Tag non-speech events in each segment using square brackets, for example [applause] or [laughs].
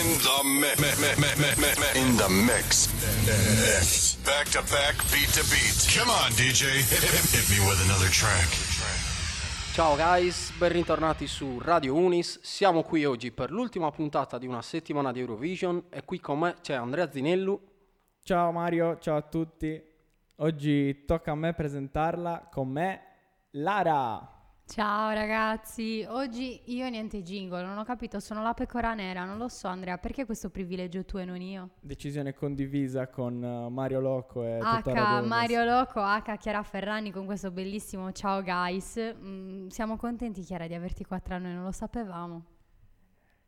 In the mix. In the mix. Back to back, beat to beat. Come on, DJ. Hit me with another track. Ciao guys, ben ritornati su Radio Unis. Siamo qui oggi per l'ultima puntata di una settimana di Eurovision e qui con me c'è Andrea Zinellu. Ciao Mario, ciao a tutti. Oggi tocca a me presentarla con me, Lara. Ciao ragazzi, oggi io niente jingle, non ho capito, sono la pecora nera, non lo so Andrea, perché questo privilegio tu e non io? Decisione condivisa con uh, Mario Loco e H. Mario Loco, H, Chiara Ferrani con questo bellissimo ciao guys, Mm, siamo contenti Chiara di averti qua tra noi, non lo sapevamo.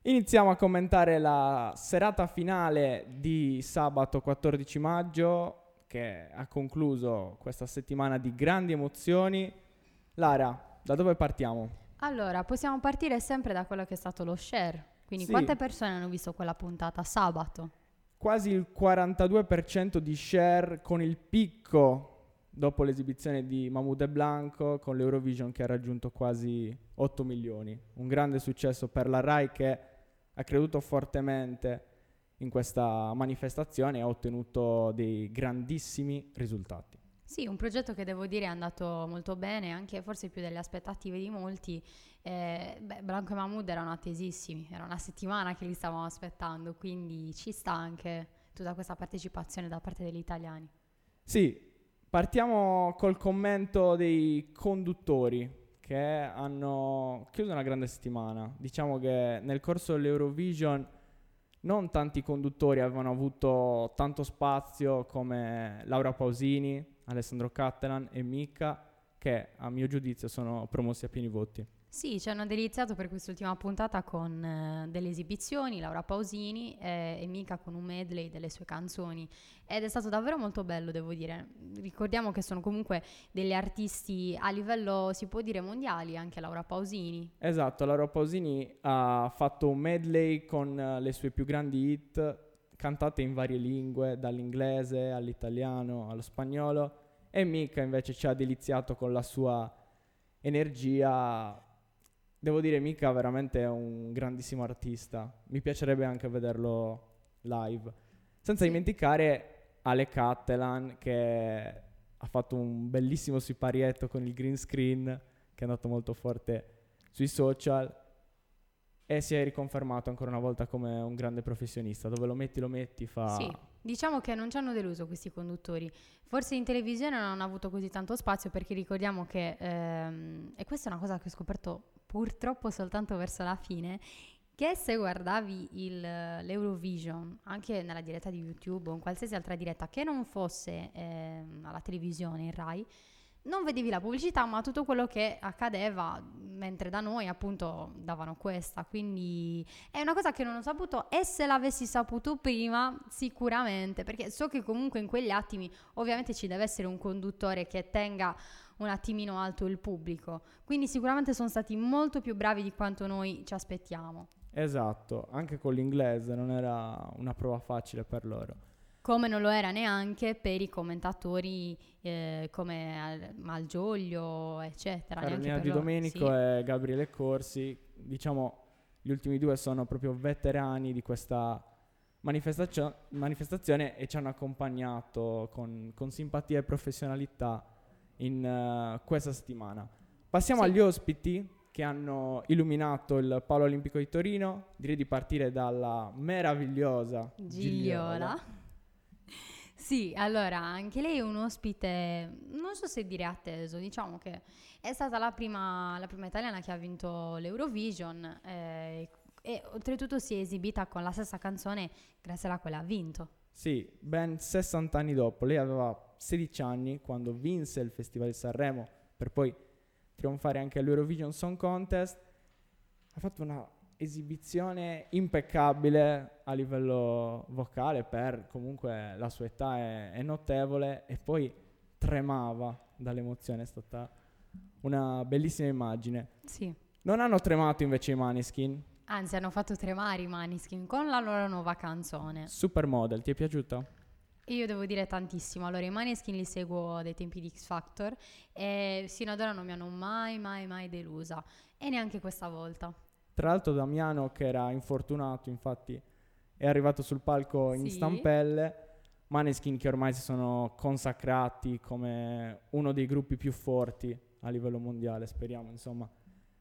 Iniziamo a commentare la serata finale di sabato 14 maggio che ha concluso questa settimana di grandi emozioni. Lara, da dove partiamo? Allora, possiamo partire sempre da quello che è stato lo share, quindi Sì. quante persone hanno visto quella puntata sabato? Quasi il 42% di share con il picco dopo l'esibizione di Mahmoud e Blanco con l'Eurovision che ha raggiunto quasi 8 milioni. Un grande successo per la RAI che ha creduto fortemente in questa manifestazione e ha ottenuto dei grandissimi risultati. Sì, un progetto che devo dire è andato molto bene, anche forse più delle aspettative di molti. Eh, beh, Blanco e Mahmood erano attesissimi, era una settimana che li stavamo aspettando, quindi ci sta anche tutta questa partecipazione da parte degli italiani. Sì, partiamo col commento dei conduttori che hanno chiuso una grande settimana. Diciamo che nel corso dell'Eurovision non tanti conduttori avevano avuto tanto spazio come Laura Pausini, Alessandro Cattelan e Mika, che a mio giudizio sono promossi a pieni voti. Sì, ci hanno deliziato per quest'ultima puntata con eh, delle esibizioni, Laura Pausini eh, e Mika con un medley delle sue canzoni ed è stato davvero molto bello, devo dire. Ricordiamo che sono comunque degli artisti a livello, si può dire, mondiali, anche Laura Pausini. Esatto, Laura Pausini ha fatto un medley con eh, le sue più grandi hit cantate in varie lingue, dall'inglese all'italiano allo spagnolo e Mika invece ci ha deliziato con la sua energia. Devo dire Mika veramente è un grandissimo artista. Mi piacerebbe anche vederlo live. Senza Sì. dimenticare Ale Cattelan che ha fatto un bellissimo siparietto con il green screen che è andato molto forte sui social e si è riconfermato ancora una volta come un grande professionista. Dove lo metti, lo metti, fa... Sì, diciamo che non ci hanno deluso questi conduttori. Forse in televisione non hanno avuto così tanto spazio perché ricordiamo che, ehm, e questa è una cosa che ho scoperto purtroppo soltanto verso la fine, che se guardavi il- l'Eurovision anche nella diretta di YouTube o in qualsiasi altra diretta che non fosse ehm, alla televisione, in Rai, non vedevi la pubblicità, ma tutto quello che accadeva, mentre da noi appunto davano questa. Quindi è una cosa che non ho saputo e se l'avessi saputo prima, sicuramente, perché so che comunque in quegli attimi ovviamente ci deve essere un conduttore che tenga un attimino alto il pubblico. Quindi sicuramente sono stati molto più bravi di quanto noi ci aspettiamo. Esatto, anche con l'inglese non era una prova facile per loro. Come non lo era neanche per i commentatori eh, come Al- Malgioglio, eccetera. Carolina Di Domenico sì. e Gabriele Corsi, diciamo, gli ultimi due sono proprio veterani di questa manifestazio- manifestazione e ci hanno accompagnato con, con simpatia e professionalità in eh, questa settimana. Passiamo Sì. agli ospiti che hanno illuminato il Palo Olimpico di Torino. Direi di partire dalla meravigliosa Gigliola. Sì, allora, anche lei è un ospite, non so se dire atteso, diciamo che è stata la prima, la prima italiana che ha vinto l'Eurovision eh, e oltretutto si è esibita con la stessa canzone grazie alla quale ha vinto. Sì, ben 60 anni dopo, lei aveva 16 anni quando vinse il Festival di Sanremo per poi trionfare anche all'Eurovision Song Contest. Ha fatto una esibizione impeccabile a livello vocale per comunque la sua età è, è notevole e poi tremava dall'emozione, è stata una bellissima immagine. Sì. Non hanno tremato invece i Maniskin. Anzi, hanno fatto tremare i Maniskin con la loro nuova canzone. Supermodel, ti è piaciuta? Io devo dire tantissimo. Allora, i Maneskin li seguo dai tempi di X Factor e sino ad ora non mi hanno mai, mai, mai delusa. E neanche questa volta. Tra l'altro Damiano che era infortunato, infatti è arrivato sul palco in Sì. stampelle. Maneskin che ormai si sono consacrati come uno dei gruppi più forti a livello mondiale, speriamo insomma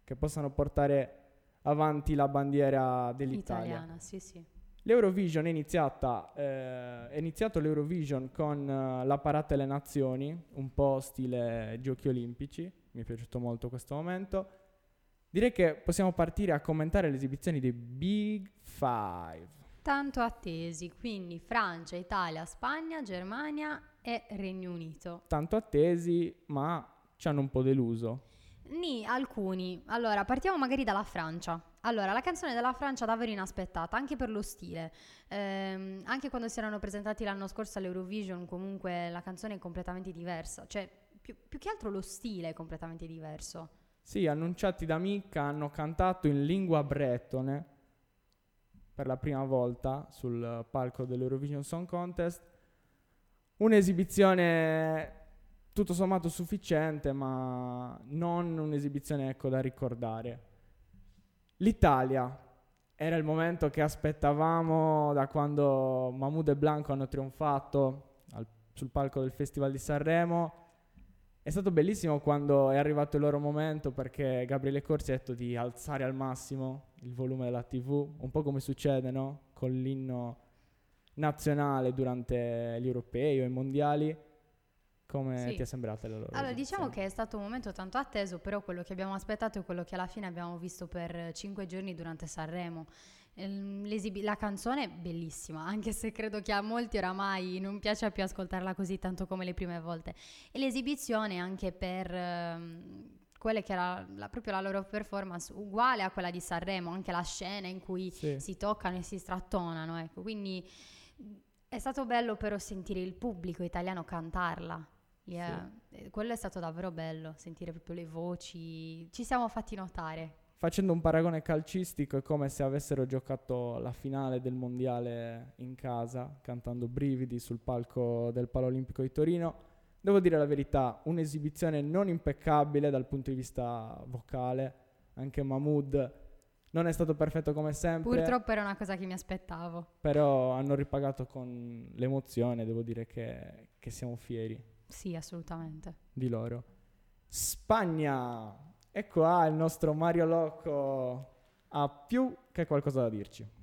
che possano portare avanti la bandiera dell'Italia. Italiana, sì, sì. L'Eurovision è iniziata, eh, è iniziato l'Eurovision con eh, la parata delle nazioni, un po' stile Giochi Olimpici, mi è piaciuto molto questo momento. Direi che possiamo partire a commentare le esibizioni dei Big Five. Tanto attesi, quindi Francia, Italia, Spagna, Germania e Regno Unito. Tanto attesi, ma ci hanno un po' deluso. Ni, alcuni. Allora, partiamo magari dalla Francia. Allora, la canzone della Francia davvero inaspettata, anche per lo stile. Ehm, anche quando si erano presentati l'anno scorso all'Eurovision, comunque la canzone è completamente diversa. Cioè, più, più che altro lo stile è completamente diverso. Sì, annunciati da Micca, hanno cantato in lingua bretone per la prima volta sul palco dell'Eurovision Song Contest. Un'esibizione tutto sommato sufficiente, ma non un'esibizione ecco, da ricordare. L'Italia era il momento che aspettavamo da quando Mahmoud e Blanco hanno trionfato al- sul palco del Festival di Sanremo. È stato bellissimo quando è arrivato il loro momento perché Gabriele Corsi ha detto di alzare al massimo il volume della TV, un po' come succede no? con l'inno nazionale durante gli europei o i mondiali. Come Sì. ti è sembrata la loro Allora, diciamo che è stato un momento tanto atteso, però quello che abbiamo aspettato è quello che alla fine abbiamo visto per cinque giorni durante Sanremo. Ehm, la canzone è bellissima, anche se credo che a molti oramai non piace più ascoltarla così tanto come le prime volte. E l'esibizione anche per ehm, quelle che era la- proprio la loro performance, uguale a quella di Sanremo, anche la scena in cui Sì. si toccano e si strattonano, ecco. Quindi è stato bello però sentire il pubblico italiano cantarla. Yeah. Eh, Quello è stato davvero bello, sentire proprio le voci. Ci siamo fatti notare. Facendo un paragone calcistico è come se avessero giocato la finale del mondiale in casa, cantando brividi sul palco del Palo Olimpico di Torino. Devo dire la verità, un'esibizione non impeccabile dal punto di vista vocale. Anche Mahmood non è stato perfetto come sempre, Purtroppo era una cosa che mi aspettavo. però hanno ripagato con l'emozione. Devo dire che, che siamo fieri Sì, assolutamente. di loro. Spagna, ecco qua il nostro Mario Locco ha più che qualcosa da dirci.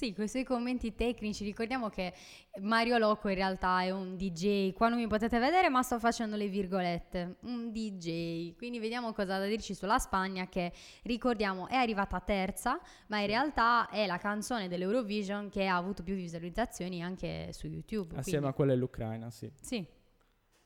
Sì, con i suoi commenti tecnici, ricordiamo che Mario Loco in realtà è un DJ, qua non mi potete vedere ma sto facendo le virgolette, un DJ, quindi vediamo cosa ha da dirci sulla Spagna che ricordiamo è arrivata terza, ma in realtà è la canzone dell'Eurovision che ha avuto più visualizzazioni anche su YouTube. Assieme quindi- a quella dell'Ucraina, sì. Sì,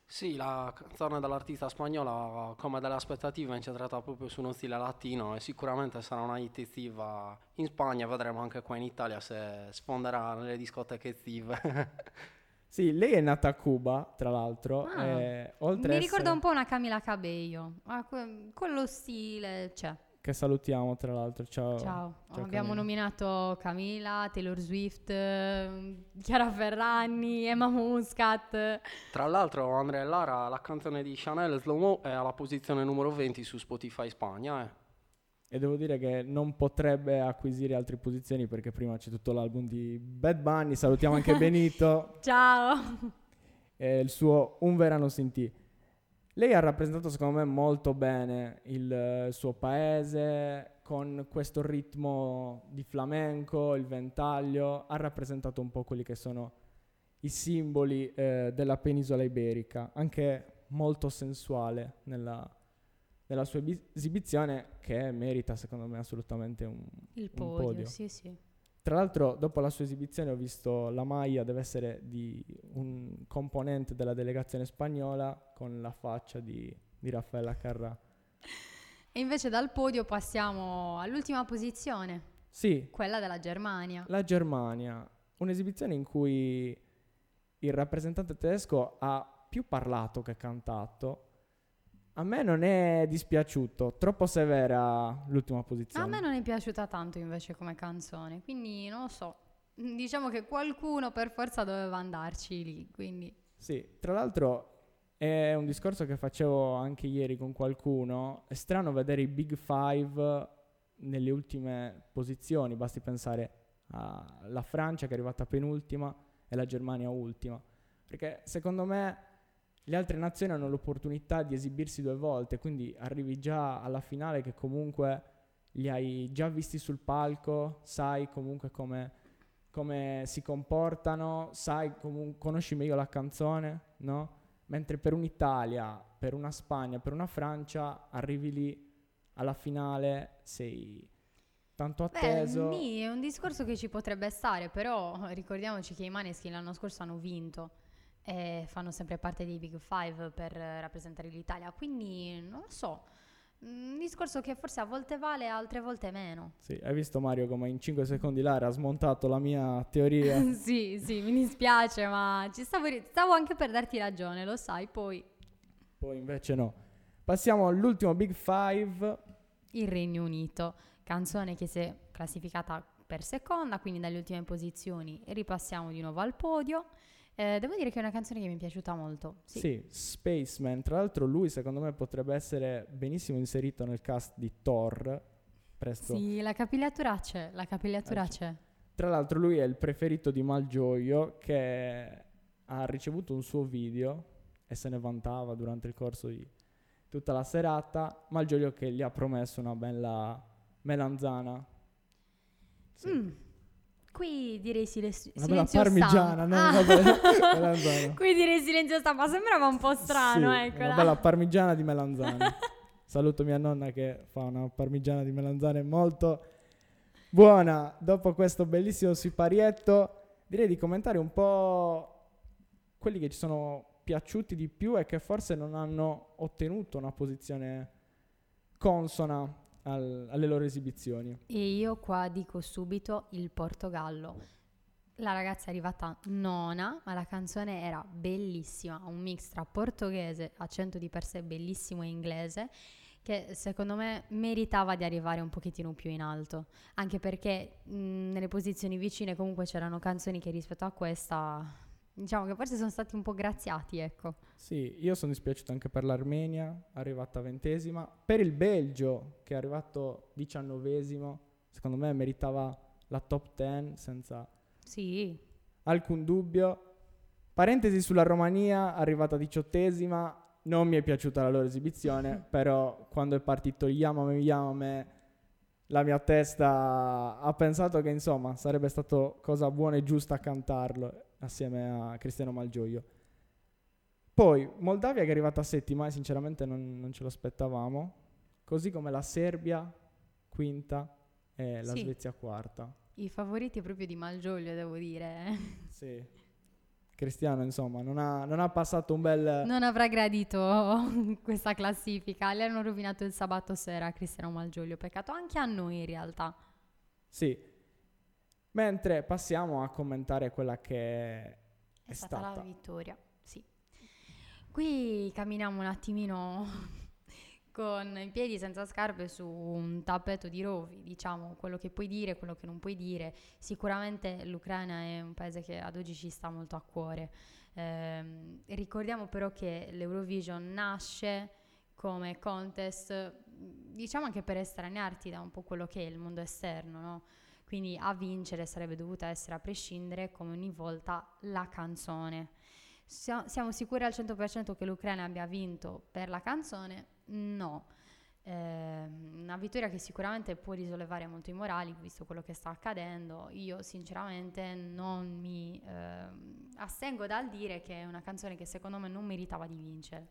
Sì, la canzone dell'artista spagnola, come delle aspettative, è incentrata proprio su uno stile latino e sicuramente sarà una hit estiva in Spagna, vedremo anche qua in Italia se sfonderà nelle discoteche estive. [laughs] Sì, lei è nata a Cuba, tra l'altro. Ah. e oltre mi ricorda essere- un po' una Camila Cabello, ah, que- quello stile c'è. Che salutiamo, tra l'altro. Ciao. Ciao, ciao abbiamo Camilla. nominato Camila, Taylor Swift, ehm, Chiara Ferragni, Emma Muscat. Tra l'altro, Andrea e Lara, la canzone di Chanel Slow Mo è alla posizione numero 20 su Spotify Spagna. eh. E devo dire che non potrebbe acquisire altre posizioni perché prima c'è tutto l'album di Bad Bunny. Salutiamo anche [laughs] Benito Ciao! e il suo Un verano sentì. Lei ha rappresentato secondo me molto bene il eh, suo paese con questo ritmo di flamenco, il ventaglio, ha rappresentato un po' quelli che sono i simboli eh, della penisola iberica, anche molto sensuale nella, nella sua esibizione che merita secondo me assolutamente un, Il un podio, podio. sì sì. Tra l'altro, dopo la sua esibizione, ho visto la maglia deve essere di un componente della delegazione spagnola con la faccia di, di Raffaella Carrà. E invece dal podio passiamo all'ultima posizione, Sì, quella della Germania. la Germania, un'esibizione in cui il rappresentante tedesco ha più parlato che cantato. A me non è dispiaciuto, troppo severa l'ultima posizione. A me non è piaciuta tanto invece come canzone, quindi non lo so. Diciamo che qualcuno per forza doveva andarci lì, quindi Sì, tra l'altro è un discorso che facevo anche ieri con qualcuno. È strano vedere i Big Five nelle ultime posizioni, basti pensare alla Francia che è arrivata penultima e la Germania ultima, perché secondo me le altre nazioni hanno l'opportunità di esibirsi due volte, quindi arrivi già alla finale che comunque li hai già visti sul palco, sai comunque come, come si comportano, sai comunque, conosci meglio la canzone, no? Mentre per un'Italia, per una Spagna, per una Francia, arrivi lì alla finale, sei tanto atteso. Beh, è un discorso che ci potrebbe stare, però ricordiamoci che i Maneskin l'anno scorso hanno vinto e fanno sempre parte dei Big Five per rappresentare l'Italia, quindi non lo so. Un discorso che forse a volte vale, altre volte meno. Sì, hai visto Mario come in 5 secondi Lara ha smontato la mia teoria? [laughs] sì, sì, mi dispiace, ma ci stavo, stavo anche per darti ragione, lo sai, poi... Poi invece no. Passiamo all'ultimo Big Five. Il Regno Unito, canzone che si è classificata per seconda, quindi dalle ultime posizioni ripassiamo di nuovo al podio. Eh, devo dire che è una canzone che mi è piaciuta molto. Sì. sì, Spaceman. Tra l'altro, lui secondo me potrebbe essere benissimo inserito nel cast di Thor. Presto. Sì, la capigliatura c'è. La capigliatura eh, c'è. Tra l'altro, lui è il preferito di Malgioglio che ha ricevuto un suo video e se ne vantava durante il corso di tutta la serata. Malgioglio che gli ha promesso una bella melanzana. Sì. Mm. Qui direi silenzio bella parmigiana, no? Ah. Vabbè, [laughs] Qui direi silenzio stampa, sembrava un po' strano, sì, ecco. Una bella parmigiana di melanzane. [laughs] Saluto mia nonna che fa una parmigiana di melanzane molto buona. Dopo questo bellissimo siparietto, direi di commentare un po' quelli che ci sono piaciuti di più e che forse non hanno ottenuto una posizione consona al, alle loro esibizioni. E io qua dico subito il Portogallo. La ragazza è arrivata nona, ma la canzone era bellissima, un mix tra portoghese, accento di per sé bellissimo e inglese, che secondo me meritava di arrivare un pochettino più in alto, anche perché mh, nelle posizioni vicine comunque c'erano canzoni che rispetto a questa Diciamo che forse sono stati un po' graziati, ecco. Sì, io sono dispiaciuto anche per l'Armenia, arrivata ventesima. Per il Belgio, che è arrivato diciannovesimo, secondo me meritava la top ten senza sì. alcun dubbio. Parentesi sulla Romania, arrivata diciottesima, non mi è piaciuta la loro esibizione, [laughs] però quando è partito Yamame Yamame la mia testa ha pensato che insomma sarebbe stato cosa buona e giusta cantarlo assieme a Cristiano Malgioglio. Poi Moldavia che è arrivata a settima e sinceramente non, non ce lo aspettavamo, così come la Serbia quinta e la sì. Svezia quarta. I favoriti proprio di Malgioglio devo dire. sì. Cristiano, insomma, non ha, non ha, passato un bel... Non avrà gradito [laughs] questa classifica. Le hanno rovinato il sabato sera a Cristiano Malgioglio. Peccato anche a noi, in realtà. Sì, Mentre passiamo a commentare quella che è, è stata, stata la vittoria. Sì. Qui camminiamo un attimino [laughs] con i piedi senza scarpe su un tappeto di rovi, diciamo quello che puoi dire, quello che non puoi dire. Sicuramente l'Ucraina è un paese che ad oggi ci sta molto a cuore. Eh, ricordiamo però che l'Eurovision nasce come contest, diciamo anche per estraniarti da un po' quello che è il mondo esterno, no? Quindi a vincere sarebbe dovuta essere a prescindere come ogni volta la canzone. Siamo sicuri al 100% che l'Ucraina abbia vinto per la canzone? No. Eh, una vittoria che sicuramente può risollevare molto i morali visto quello che sta accadendo. Io sinceramente non mi eh, astengo dal dire che è una canzone che secondo me non meritava di vincere.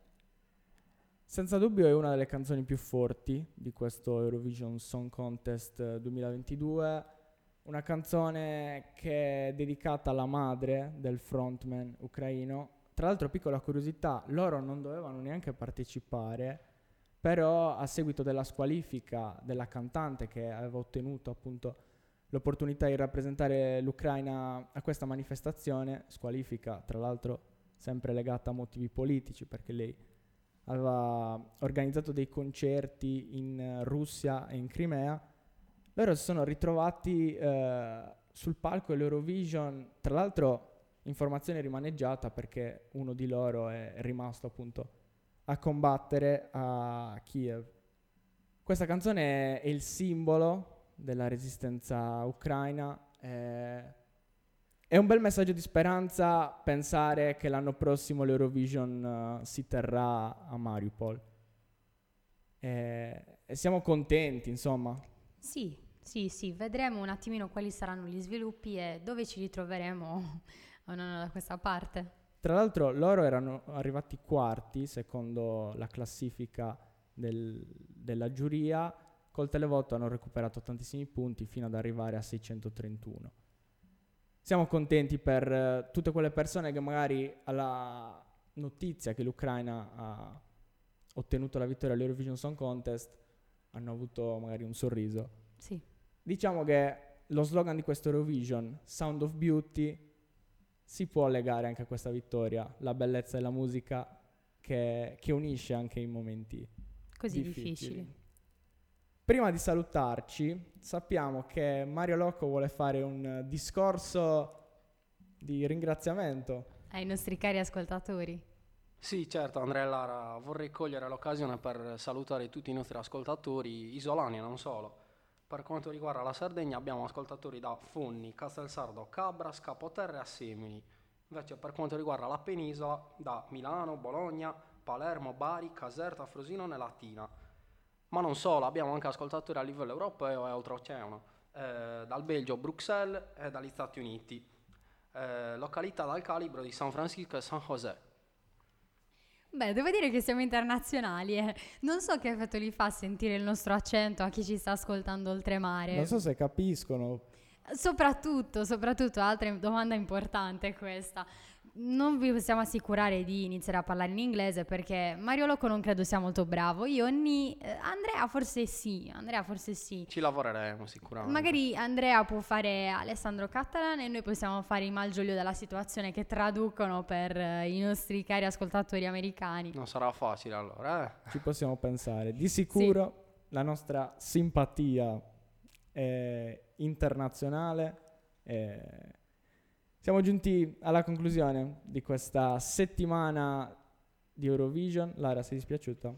Senza dubbio è una delle canzoni più forti di questo Eurovision Song Contest 2022 una canzone che è dedicata alla madre del frontman ucraino. Tra l'altro, piccola curiosità, loro non dovevano neanche partecipare, però a seguito della squalifica della cantante che aveva ottenuto appunto l'opportunità di rappresentare l'Ucraina a questa manifestazione, squalifica tra l'altro sempre legata a motivi politici perché lei aveva organizzato dei concerti in Russia e in Crimea loro si sono ritrovati eh, sul palco dell'Eurovision, tra l'altro informazione rimaneggiata perché uno di loro è rimasto appunto a combattere a Kiev. Questa canzone è il simbolo della resistenza ucraina. eh, è un bel messaggio di speranza pensare che l'anno prossimo l'Eurovision eh, si terrà a Mariupol. Eh, e siamo contenti, insomma. Sì, sì, sì, vedremo un attimino quali saranno gli sviluppi e dove ci ritroveremo [laughs] da questa parte. Tra l'altro loro erano arrivati quarti secondo la classifica del- della giuria, col televoto hanno recuperato tantissimi punti fino ad arrivare a 631. Siamo contenti per eh, tutte quelle persone che magari alla notizia che l'Ucraina ha ottenuto la vittoria all'Eurovision Song Contest hanno avuto magari un sorriso. Sì, Diciamo che lo slogan di questo Eurovision, Sound of Beauty, si può legare anche a questa vittoria, la bellezza della musica che, che unisce anche in momenti così difficili. difficili. Prima di salutarci, sappiamo che Mario Locco vuole fare un discorso di ringraziamento. Ai nostri cari ascoltatori. Sì, certo, Andrea Lara, vorrei cogliere l'occasione per salutare tutti i nostri ascoltatori isolani e non solo. Per quanto riguarda la Sardegna abbiamo ascoltatori da Fonni, Castelsardo, Cabras, Capoterre e Assemini. Invece per quanto riguarda la penisola da Milano, Bologna, Palermo, Bari, Caserta, Frosino e Latina. Ma non solo, abbiamo anche ascoltatori a livello europeo e oltreoceano, eh, dal Belgio, Bruxelles e dagli Stati Uniti. Eh, località dal calibro di San Francisco e San José. Beh, devo dire che siamo internazionali e non so che effetto gli fa sentire il nostro accento a chi ci sta ascoltando oltremare. Non so se capiscono. Soprattutto, soprattutto, altra domanda importante questa. Non vi possiamo assicurare di iniziare a parlare in inglese perché Mario Loco non credo sia molto bravo. Io ni eh, Andrea forse sì, Andrea forse sì. Ci lavoreremo sicuramente. Magari Andrea può fare Alessandro Catalan e noi possiamo fare i malgioglio della situazione che traducono per eh, i nostri cari ascoltatori americani. Non sarà facile allora, eh? Ci possiamo pensare. Di sicuro la nostra simpatia è internazionale. e Siamo giunti alla conclusione di questa settimana di Eurovision. Lara, sei dispiaciuta?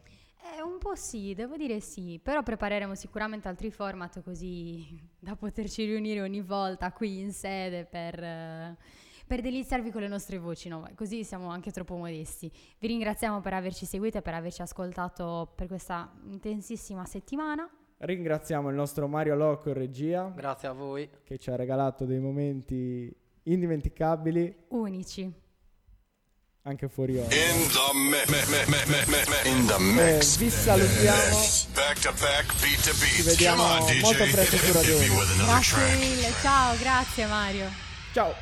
Eh, un po' sì, devo dire sì, però prepareremo sicuramente altri format così da poterci riunire ogni volta qui in sede per, eh, per deliziarvi con le nostre voci, no? così siamo anche troppo modesti. Vi ringraziamo per averci seguito e per averci ascoltato per questa intensissima settimana. Ringraziamo il nostro Mario Loco in regia Grazie a voi. che ci ha regalato dei momenti indimenticabili Unici. anche fuori ora. In the mix. Me- me- me- me- me- me- In the Eh, vi salutiamo. Back to back, beat to beat. Ci vediamo on, DJ. molto presto su Radio Hit me Uno. with another Grazie track. mille, ciao, grazie Mario. Ciao!